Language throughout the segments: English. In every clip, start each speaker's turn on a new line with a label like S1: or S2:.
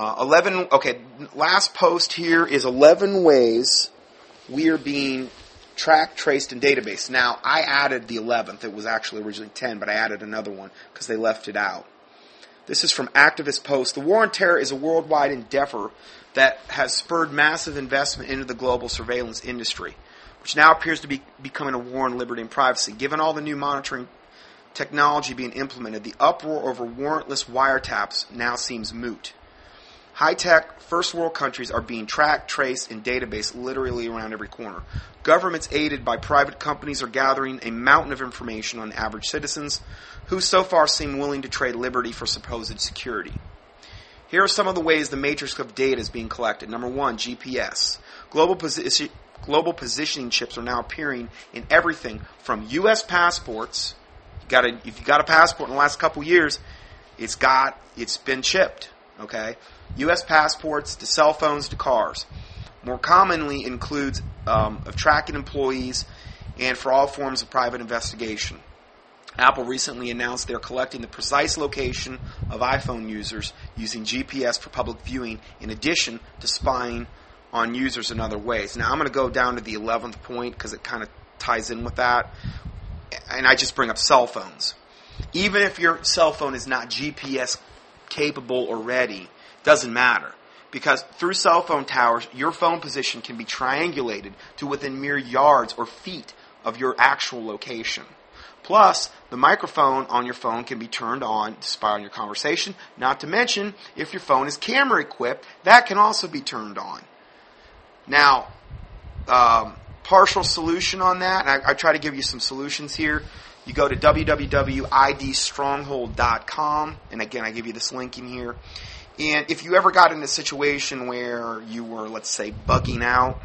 S1: Uh, 11, okay, last post here is 11 ways we are being tracked, traced, and database. Now, I added the 11th. It was actually originally 10, but I added another one because they left it out. This is from Activist Post. The war on terror is a worldwide endeavor that has spurred massive investment into the global surveillance industry, which now appears to be becoming a war on liberty and privacy. Given all the new monitoring technology being implemented, the uproar over warrantless wiretaps now seems moot. High tech, first world countries are being tracked, traced, and databased literally around every corner. Governments aided by private companies are gathering a mountain of information on average citizens who so far seem willing to trade liberty for supposed security. Here are some of the ways the matrix of data is being collected. Number one, GPS. Global, posi- global positioning chips are now appearing in everything from U.S. passports. You got a, if you got a passport in the last couple years, it's got it's been chipped. Okay, U.S. passports to cell phones to cars. More commonly includes um, of tracking employees and for all forms of private investigation. Apple recently announced they're collecting the precise location of iPhone users using GPS for public viewing in addition to spying on users in other ways. Now, I'm going to go down to the 11th point because it kind of ties in with that. And I just bring up cell phones. Even if your cell phone is not GPS capable or ready, doesn't matter. Because through cell phone towers, your phone position can be triangulated to within mere yards or feet of your actual location. Plus, the microphone on your phone can be turned on to spy on your conversation. Not to mention, if your phone is camera equipped, that can also be turned on. Now, um, partial solution on that, I, I try to give you some solutions here. You go to www.idstronghold.com, and again, I give you this link in here. And if you ever got in a situation where you were, let's say, bugging out,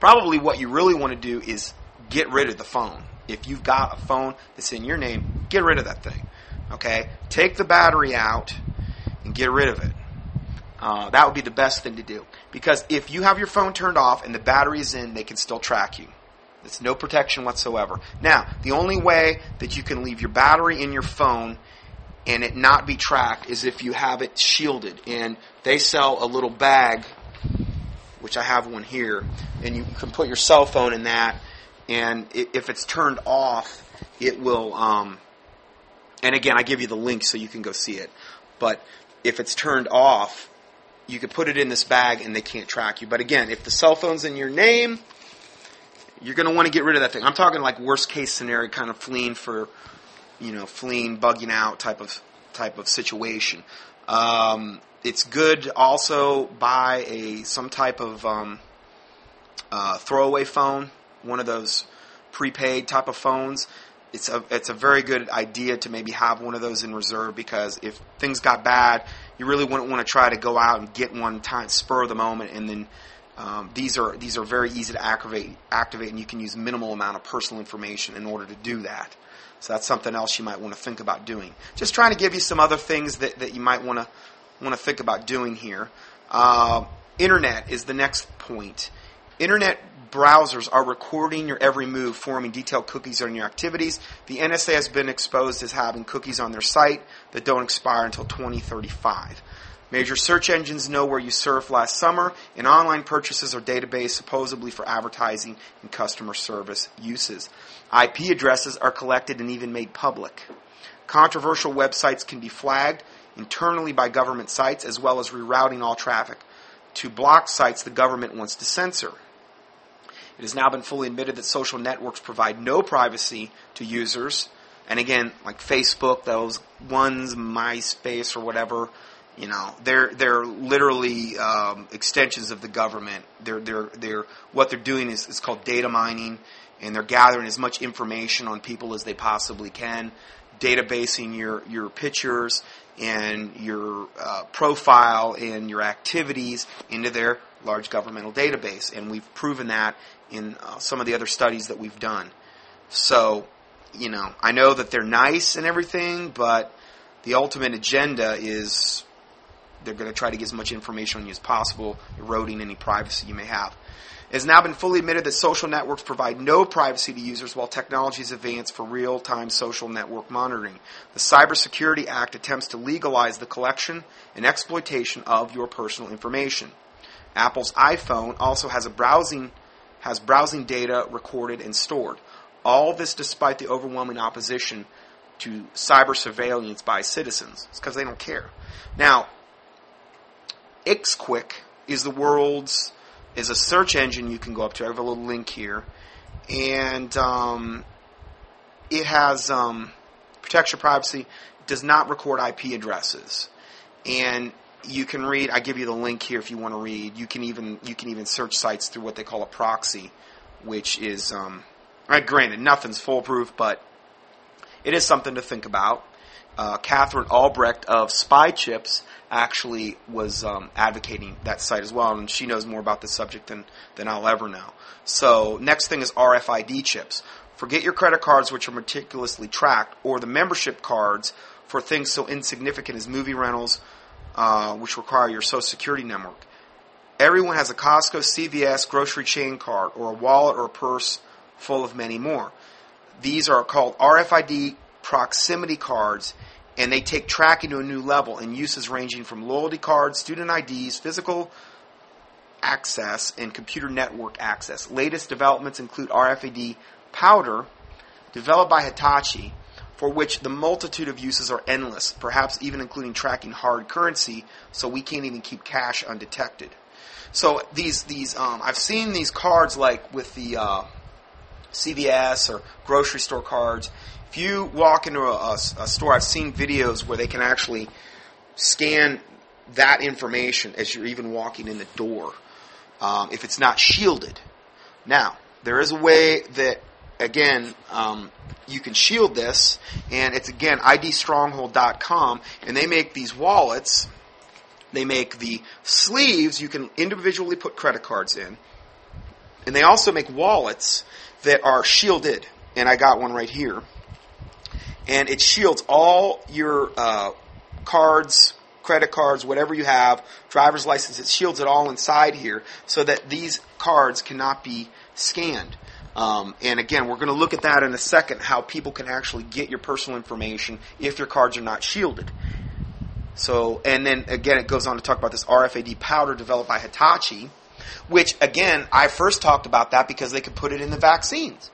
S1: probably what you really want to do is get rid of the phone. If you've got a phone that's in your name, get rid of that thing. Okay? Take the battery out and get rid of it. Uh, that would be the best thing to do. Because if you have your phone turned off and the battery is in, they can still track you. It's no protection whatsoever. Now, the only way that you can leave your battery in your phone and it not be tracked is if you have it shielded. And they sell a little bag, which I have one here, and you can put your cell phone in that. And if it's turned off, it will. Um, and again, I give you the link so you can go see it. But if it's turned off, you can put it in this bag and they can't track you. But again, if the cell phone's in your name, you're going to want to get rid of that thing. I'm talking like worst case scenario, kind of fleeing for you know, fleeing, bugging out type of type of situation. Um, it's good also buy a some type of um, uh, throwaway phone, one of those prepaid type of phones. It's a it's a very good idea to maybe have one of those in reserve because if things got bad, you really wouldn't want to try to go out and get one time spur of the moment and then. Um, these are these are very easy to activate, activate, and you can use minimal amount of personal information in order to do that. So that's something else you might want to think about doing. Just trying to give you some other things that, that you might want to want to think about doing here. Uh, internet is the next point. Internet browsers are recording your every move, forming detailed cookies on your activities. The NSA has been exposed as having cookies on their site that don't expire until 2035. Major search engines know where you surfed last summer, and online purchases are database supposedly for advertising and customer service uses. IP addresses are collected and even made public. Controversial websites can be flagged internally by government sites as well as rerouting all traffic to block sites the government wants to censor. It has now been fully admitted that social networks provide no privacy to users. And again, like Facebook, those ones, MySpace or whatever, you know, they're they're literally um, extensions of the government. They're they're they're what they're doing is, is called data mining and they're gathering as much information on people as they possibly can, databasing your, your pictures and your uh, profile and your activities into their large governmental database. And we've proven that in uh, some of the other studies that we've done. So, you know, I know that they're nice and everything, but the ultimate agenda is they're going to try to get as much information on you as possible, eroding any privacy you may have. It has now been fully admitted that social networks provide no privacy to users while technologies advance for real time social network monitoring. The Cybersecurity Act attempts to legalize the collection and exploitation of your personal information. Apple's iPhone also has browsing has browsing data recorded and stored. All this despite the overwhelming opposition to cyber surveillance by citizens. It's because they don't care. Now, Ixquick is the world's is a search engine you can go up to. I have a little link here, and um, it has um, protects privacy. Does not record IP addresses, and you can read. I give you the link here if you want to read. You can even you can even search sites through what they call a proxy, which is um, right, granted nothing's foolproof, but it is something to think about. Uh, Katherine Albrecht of Spy Chips actually was um, advocating that site as well, and she knows more about the subject than, than I'll ever know. So, next thing is RFID chips. Forget your credit cards, which are meticulously tracked, or the membership cards for things so insignificant as movie rentals, uh, which require your Social Security number. Everyone has a Costco, CVS, grocery chain card, or a wallet or a purse full of many more. These are called RFID proximity cards, and they take tracking to a new level in uses ranging from loyalty cards, student IDs, physical access, and computer network access. Latest developments include RFID powder, developed by Hitachi, for which the multitude of uses are endless, perhaps even including tracking hard currency, so we can't even keep cash undetected. So these these um, I've seen these cards like with the uh, CVS or grocery store cards, if you walk into a, a, a store, I've seen videos where they can actually scan that information as you're even walking in the door um, if it's not shielded. Now, there is a way that, again, um, you can shield this, and it's again idstronghold.com, and they make these wallets. They make the sleeves you can individually put credit cards in, and they also make wallets that are shielded. And I got one right here and it shields all your uh, cards, credit cards, whatever you have, driver's license. It shields it all inside here so that these cards cannot be scanned. Um, and again, we're going to look at that in a second, how people can actually get your personal information if your cards are not shielded. So, and then again, it goes on to talk about this RFID powder developed by Hitachi, which again, I first talked about that because they could put it in the vaccines.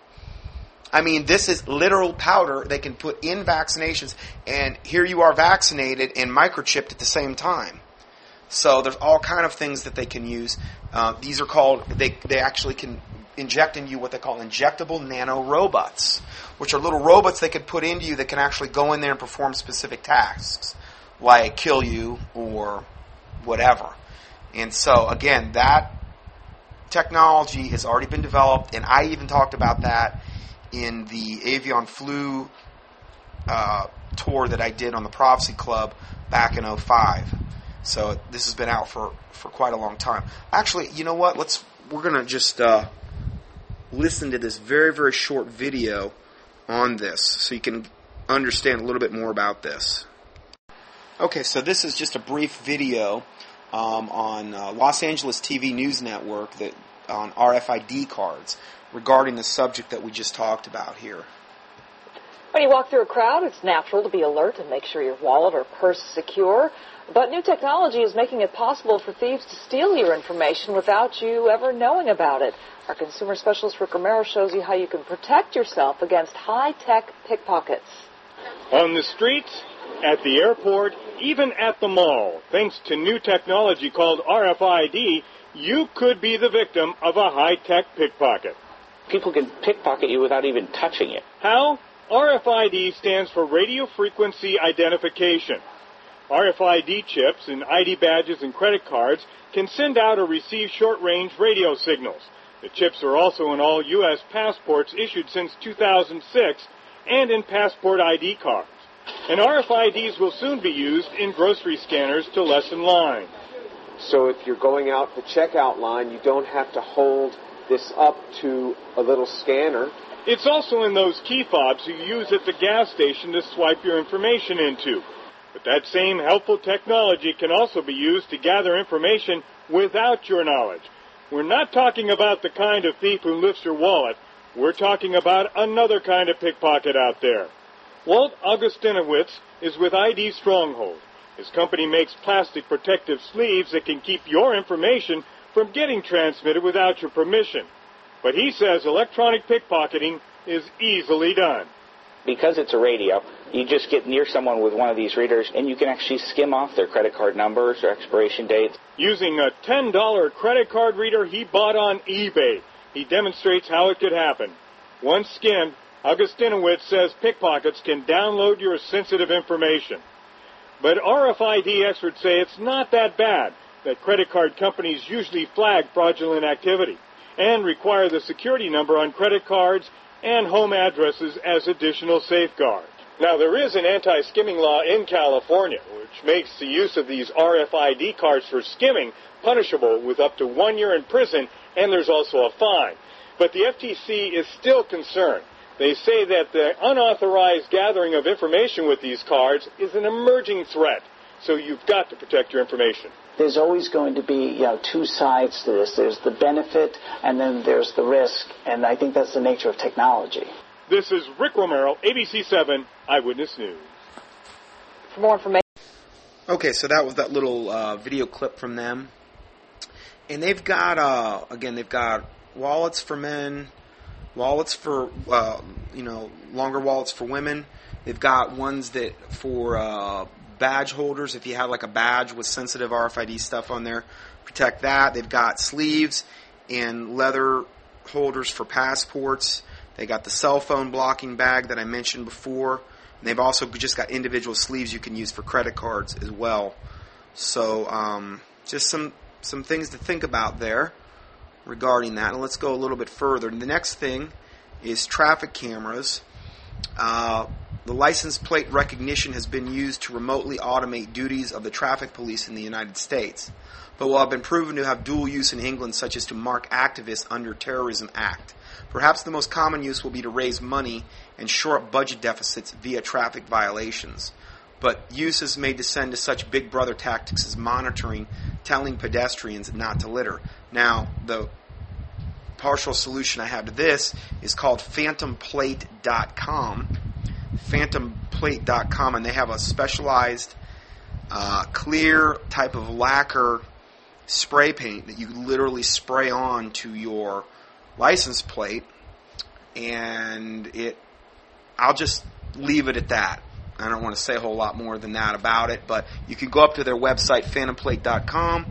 S1: I mean, this is literal powder they can put in vaccinations, and here you are vaccinated and microchipped at the same time. So there's all kind of things that they can use. Uh, these are called they they actually can inject in you what they call injectable nano robots, which are little robots they can put into you that can actually go in there and perform specific tasks, like kill you or whatever. And so again, that technology has already been developed, and I even talked about that in the Avian Flu uh, tour that I did on the Prophecy Club back in 05. So this has been out for, for quite a long time. Actually, you know what? Let's we're gonna just uh, listen to this very very short video on this, so you can understand a little bit more about this. Okay, so this is just a brief video um, on uh, Los Angeles TV News Network that on RFID cards regarding the subject that we just talked about here.
S2: When you walk through a crowd, it's natural to be alert and make sure your wallet or purse is secure. But new technology is making it possible for thieves to steal your information without you ever knowing about it. Our consumer specialist Rick Romero shows you how you can protect yourself against high-tech pickpockets.
S3: On the streets, at the airport, even at the mall, thanks to new technology called RFID, you could be the victim of a high-tech pickpocket
S4: people can pickpocket you without even touching it.
S3: How? RFID stands for Radio Frequency Identification. RFID chips and ID badges and credit cards can send out or receive short-range radio signals. The chips are also in all U.S. passports issued since 2006 and in passport ID cards. And RFIDs will soon be used in grocery scanners to lessen lines.
S5: So if you're going out the checkout line, you don't have to hold this up to a little scanner.
S3: It's also in those key fobs you use at the gas station to swipe your information into. But that same helpful technology can also be used to gather information without your knowledge. We're not talking about the kind of thief who lifts your wallet. We're talking about another kind of pickpocket out there. Walt Augustinowicz is with ID Stronghold. His company makes plastic protective sleeves that can keep your information from getting transmitted without your permission. But he says electronic pickpocketing is easily done.
S4: Because it's a radio, you just get near someone with one of these readers and you can actually skim off their credit card numbers or expiration dates.
S3: Using a $10 credit card reader he bought on eBay, he demonstrates how it could happen. Once skimmed, Augustinowicz says pickpockets can download your sensitive information. But RFID experts say it's not that bad, that credit card companies usually flag fraudulent activity and require the security number on credit cards and home addresses as additional safeguards. Now, there is an anti-skimming law in California which makes the use of these RFID cards for skimming punishable with up to one year in prison, and there's also a fine. But the FTC is still concerned. They say that the unauthorized gathering of information with these cards is an emerging threat, so you've got to protect your information.
S6: There's always going to be, you know, two sides to this. There's the benefit, and then there's the risk, and I think that's the nature of technology.
S3: This is Rick Romero, ABC7 Eyewitness News.
S2: For more information,
S1: Okay, so that was that little uh, video clip from them, and they've got uh, again they've got wallets for men, wallets for uh, you know longer wallets for women. They've got ones that for uh, badge holders. If you have like a badge with sensitive RFID stuff on there, protect that. They've got sleeves and leather holders for passports. They got the cell phone blocking bag that I mentioned before. And they've also just got individual sleeves you can use for credit cards as well. So um, just some some things to think about there regarding that. And let's go a little bit further. And the next thing is traffic cameras. Uh, the license plate recognition has been used to remotely automate duties of the traffic police in the United States, but will have been proven to have dual use in England, such as to mark activists under Terrorism Act. Perhaps the most common use will be to raise money and shore up budget deficits via traffic violations. But uses may descend to such big brother tactics as monitoring, telling pedestrians not to litter. Now, the partial solution I have to this is called phantomplate.com. Phantomplate.com, and they have a specialized uh, clear type of lacquer spray paint that you literally spray on to your license plate, and it. I'll just leave it at that. I don't want to say a whole lot more than that about it, but you can go up to their website, phantomplate.com,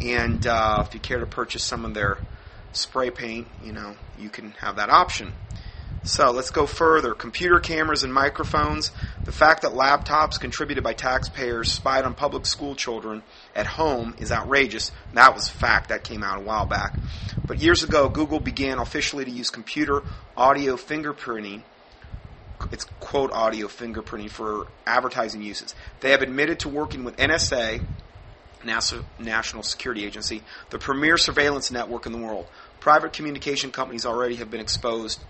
S1: and uh, if you care to purchase some of their spray paint, you know, you can have that option. So let's go further. Computer cameras and microphones. The fact that laptops contributed by taxpayers spied on public school children at home is outrageous. That was a fact that came out a while back. But years ago, Google began officially to use computer audio fingerprinting. It's quote audio fingerprinting for advertising uses. They have admitted to working with NSA, NASA, National Security Agency, the premier surveillance network in the world. Private communication companies already have been exposed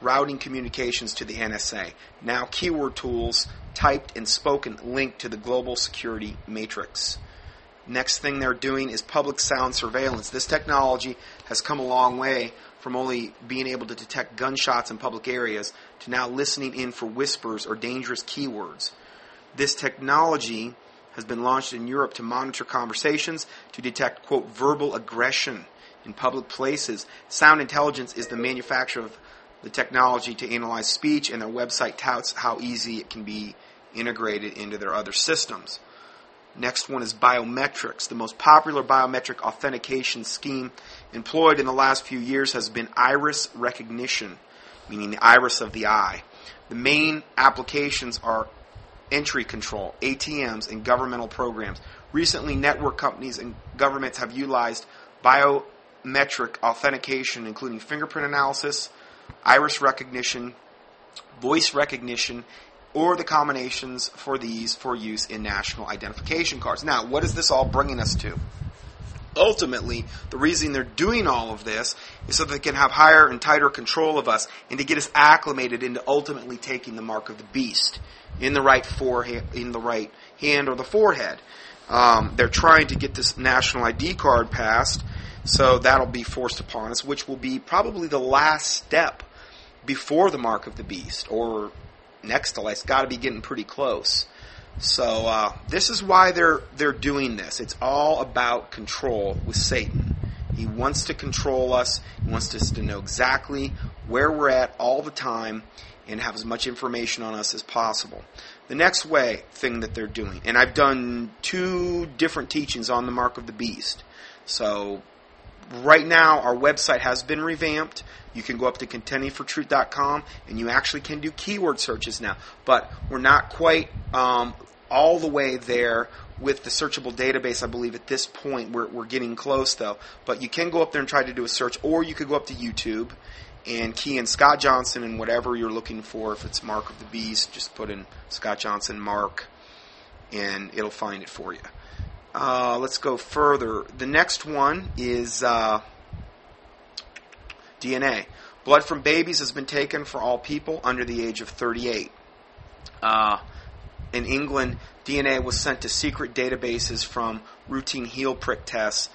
S1: routing communications to the NSA. Now, keyword tools typed and spoken linked to the global security matrix. Next thing they're doing is public sound surveillance. This technology has come a long way from only being able to detect gunshots in public areas to now listening in for whispers or dangerous keywords. This technology has been launched in Europe to monitor conversations, to detect, quote, verbal aggression in public places. Sound Intelligence is the manufacturer of the technology to analyze speech, and their website touts how easy it can be integrated into their other systems. Next one is biometrics. The most popular biometric authentication scheme employed in the last few years has been iris recognition, meaning the iris of the eye. The main applications are entry control, ATMs, and governmental programs. Recently, network companies and governments have utilized biometric authentication, including fingerprint analysis, iris recognition, voice recognition, or the combinations for these for use in national identification cards. Now, what is this all bringing us to? ultimately, the reason they're doing all of this is so they can have higher and tighter control of us and to get us acclimated into ultimately taking the mark of the beast in the right forehead, in the right hand or the forehead. Um, they're trying to get this national ID card passed, so that'll be forced upon us, which will be probably the last step before the mark of the beast, or next to It's got to be getting pretty close. So uh, this is why they're they're doing this. It's all about control with Satan. He wants to control us. He wants us to know exactly where we're at all the time and have as much information on us as possible. The next way thing that they're doing, and I've done two different teachings on the mark of the beast. So right now our website has been revamped. You can go up to contendingfortruth.com and you actually can do keyword searches now. But we're not quite um, all the way there with the searchable database, I believe at this point we're, we're getting close though. But you can go up there and try to do a search, or you could go up to YouTube and key in Scott Johnson and whatever you're looking for. If it's Mark of the Beast, just put in Scott Johnson Mark, and it'll find it for you. Uh, let's go further. The next one is uh, DNA. Blood from babies has been taken for all people under the age of 38. Uh, in England, DNA was sent to secret databases from routine heel prick tests.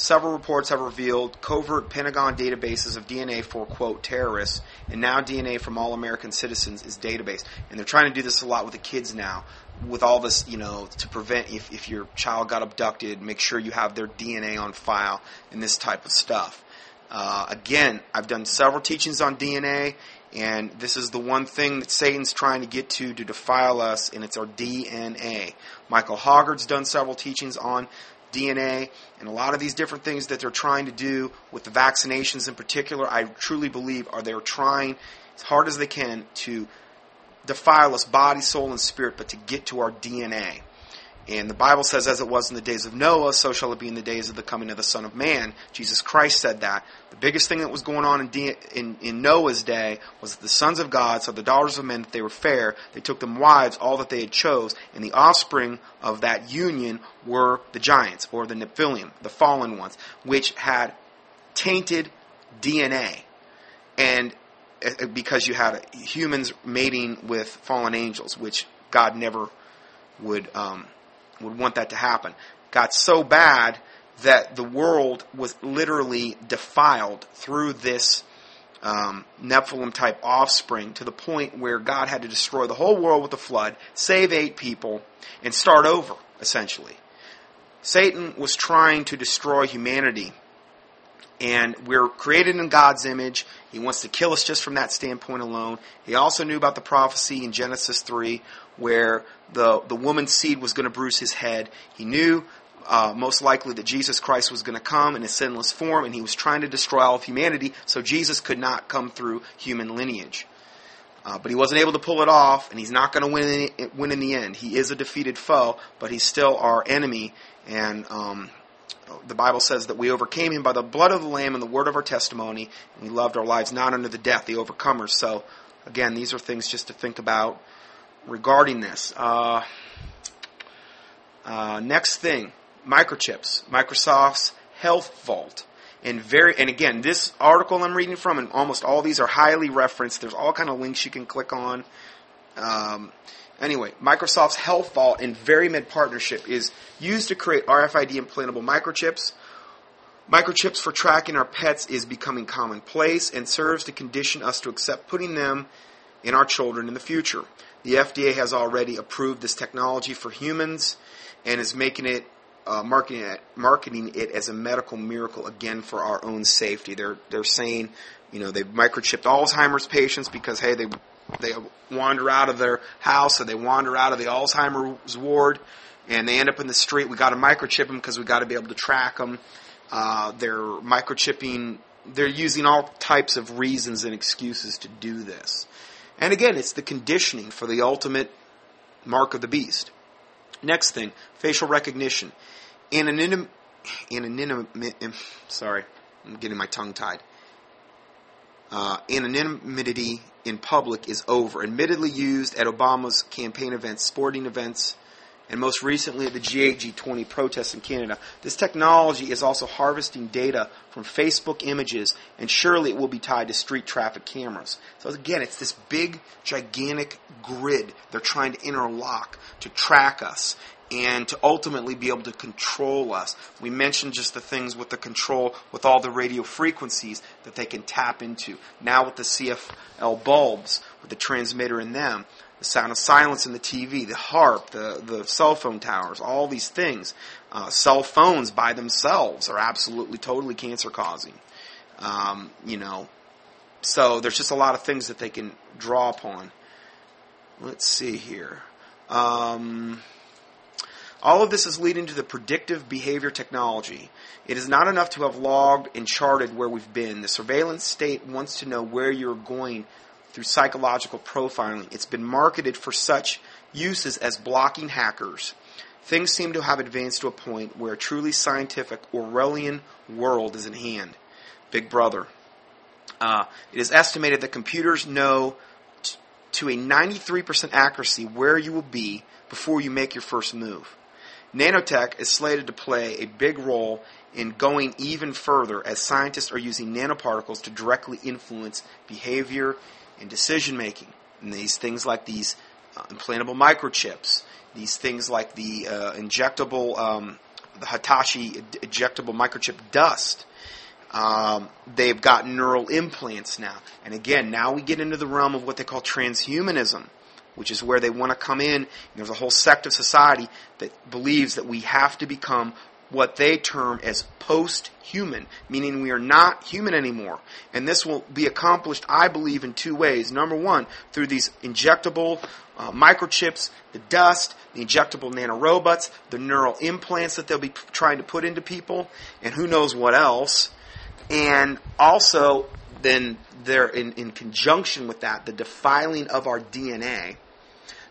S1: Several reports have revealed covert Pentagon databases of DNA for, quote, terrorists, and now DNA from all American citizens is database. And they're trying to do this a lot with the kids now, with all this, you know, to prevent if, if your child got abducted, make sure you have their DNA on file and this type of stuff. Uh, again, I've done several teachings on DNA, and this is the one thing that Satan's trying to get to to defile us, and it's our DNA. Michael Hoggard's done several teachings on DNA and a lot of these different things that they're trying to do with the vaccinations in particular. I truly believe are they're trying as hard as they can to defile us body, soul, and spirit, but to get to our DNA. And the Bible says, as it was in the days of Noah, so shall it be in the days of the coming of the Son of Man. Jesus Christ said that. The biggest thing that was going on in, in, in Noah's day was that the sons of God saw the daughters of men that they were fair. They took them wives, all that they had chose, and the offspring of that union were the giants, or the Nephilim, the fallen ones, which had tainted DNA. And uh, because you had humans mating with fallen angels, which God never would um, would want that to happen. Got so bad that the world was literally defiled through this um, Nephilim type offspring to the point where God had to destroy the whole world with a flood, save eight people, and start over, essentially. Satan was trying to destroy humanity. And we're created in God's image. He wants to kill us just from that standpoint alone. He also knew about the prophecy in Genesis 3 where the, the woman's seed was going to bruise his head. He knew uh, most likely that Jesus Christ was going to come in a sinless form, and he was trying to destroy all of humanity, so Jesus could not come through human lineage. Uh, but he wasn't able to pull it off, and he's not going to win in, win in the end. He is a defeated foe, but he's still our enemy, and um, the Bible says that we overcame him by the blood of the Lamb and the word of our testimony, and we loved our lives not unto the death, the overcomers. So, again, these are things just to think about regarding this. Uh, uh, next thing, microchips. Microsoft's Health Vault. And very, and again, this article I'm reading from, and almost all these are highly referenced. There's all kind of links you can click on. Um, anyway, Microsoft's Health Vault and Verimed partnership is used to create RFID implantable microchips. Microchips for tracking our pets is becoming commonplace and serves to condition us to accept putting them in our children in the future. The FDA has already approved this technology for humans and is making it uh, marketing it marketing it as a medical miracle again for our own safety. They're they're saying, you know, they've microchipped Alzheimer's patients because hey they they wander out of their house or they wander out of the Alzheimer's ward and they end up in the street. We got to microchip them because we got to be able to track them. Uh, they're microchipping. They're using all types of reasons and excuses to do this. And again, it's the conditioning for the ultimate mark of the beast. Next thing, facial recognition. Anonym, anonymity, sorry, I'm getting my tongue tied. Uh, anonymity in public is over. Admittedly used at Obama's campaign events, sporting events, and most recently at the G8 G20 protests in Canada. This technology is also harvesting data from Facebook images, and surely it will be tied to street traffic cameras. So again, it's this big, gigantic grid they're trying to interlock to track us and to ultimately be able to control us. We mentioned just the things with the control with all the radio frequencies that they can tap into. Now with the CFL bulbs, with the transmitter in them, the sound of silence in the TV, the harp, the, the cell phone towers, all these things. Uh, cell phones by themselves are absolutely, totally cancer causing. Um, you know, so there's just a lot of things that they can draw upon. Let's see here. Um, all of this is leading to the predictive behavior technology. It is not enough to have logged and charted where we've been. The surveillance state wants to know where you're going through psychological profiling. It's been marketed for such uses as blocking hackers. Things seem to have advanced to a point where a truly scientific Orwellian world is in hand. Big Brother. Uh, it is estimated that computers know t- to a 93% accuracy where you will be before you make your first move. Nanotech is slated to play a big role in going even further as scientists are using nanoparticles to directly influence behavior and decision making. And these things like these uh, implantable microchips, these things like the uh, injectable, um, the Hitachi injectable microchip dust. Um, they've got neural implants now. And again, now we get into the realm of what they call transhumanism which is where they want to come in. And there's a whole sect of society that believes that we have to become what they term as post-human, meaning we are not human anymore. And this will be accomplished, I believe, in two ways. Number one, through these injectable uh, microchips, the dust, the injectable nanorobots, the neural implants that they'll be p- trying to put into people, and who knows what else. And also, then there, in, in conjunction with that, the defiling of our DNA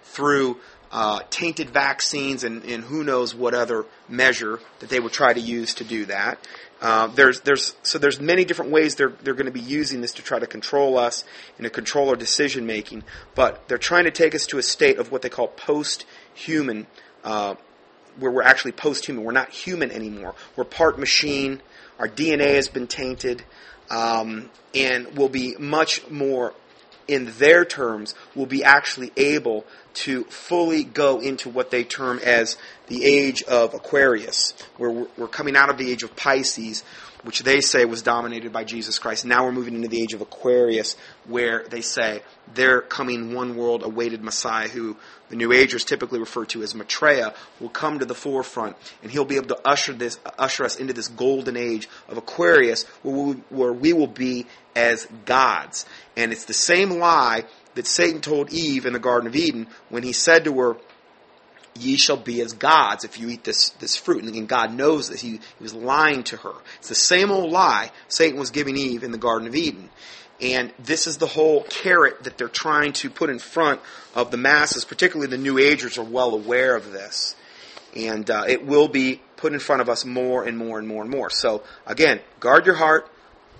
S1: through uh, tainted vaccines and, and, who knows what other measure that they would try to use to do that. Uh, there's, there's, so there's many different ways they're, they're going to be using this to try to control us and to control our decision making. But they're trying to take us to a state of what they call post-human, uh, where we're actually post-human. We're not human anymore. We're part machine. Our DNA has been tainted um, and will be much more in their terms will be actually able to fully go into what they term as the age of Aquarius, where we're coming out of the age of Pisces, which they say was dominated by Jesus Christ. Now we're moving into the age of Aquarius, where they say their coming one world awaited Messiah, who the New Agers typically refer to as Maitreya, will come to the forefront, and he'll be able to usher this, usher us into this golden age of Aquarius, where we, where we will be as gods. And it's the same lie that Satan told Eve in the Garden of Eden when he said to her, ye shall be as gods if you eat this, this fruit. And again, God knows this. He, he was lying to her. It's the same old lie Satan was giving Eve in the Garden of Eden. And this is the whole carrot that they're trying to put in front of the masses, particularly the New Agers are well aware of this. And uh, it will be put in front of us more and more and more and more. So, again, guard your heart.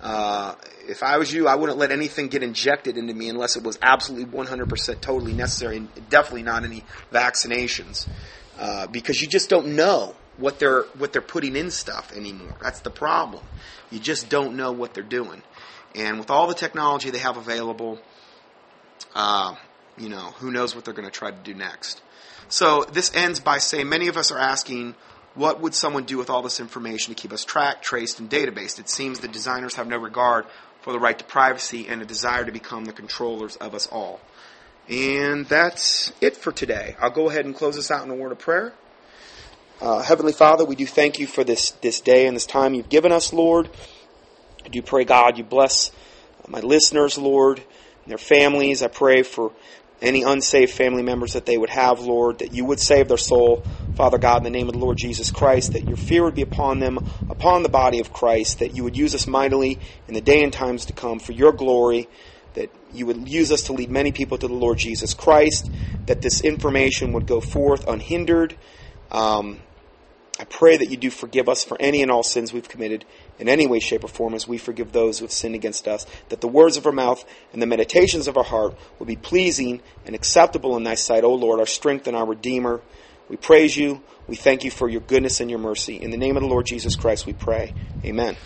S1: Uh, if I was you, I wouldn't let anything get injected into me unless it was absolutely 100% totally necessary, and definitely not any vaccinations, uh, because you just don't know what they're what they're putting in stuff anymore. That's the problem. You just don't know what they're doing, and with all the technology they have available, uh, you know, who knows what they're going to try to do next. So this ends by saying many of us are asking what would someone do with all this information to keep us tracked, traced, and databased? It seems the designers have no regard for the right to privacy and a desire to become the controllers of us all. And that's it for today. I'll go ahead and close this out in a word of prayer. Uh, Heavenly Father, we do thank you for this, this day and this time you've given us, Lord. I do pray, God, you bless my listeners, Lord, and their families. I pray for any unsaved family members that they would have, Lord, that you would save their soul, Father God, in the name of the Lord Jesus Christ, that your fear would be upon them, upon the body of Christ, that you would use us mightily in the day and times to come for your glory, that you would use us to lead many people to the Lord Jesus Christ, that this information would go forth unhindered. Um, I pray that you do forgive us for any and all sins we've committed in any way, shape, or form as we forgive those who have sinned against us, that the words of our mouth and the meditations of our heart will be pleasing and acceptable in thy sight, O Lord, our strength and our Redeemer. We praise you. We thank you for your goodness and your mercy. In the name of the Lord Jesus Christ, we pray. Amen.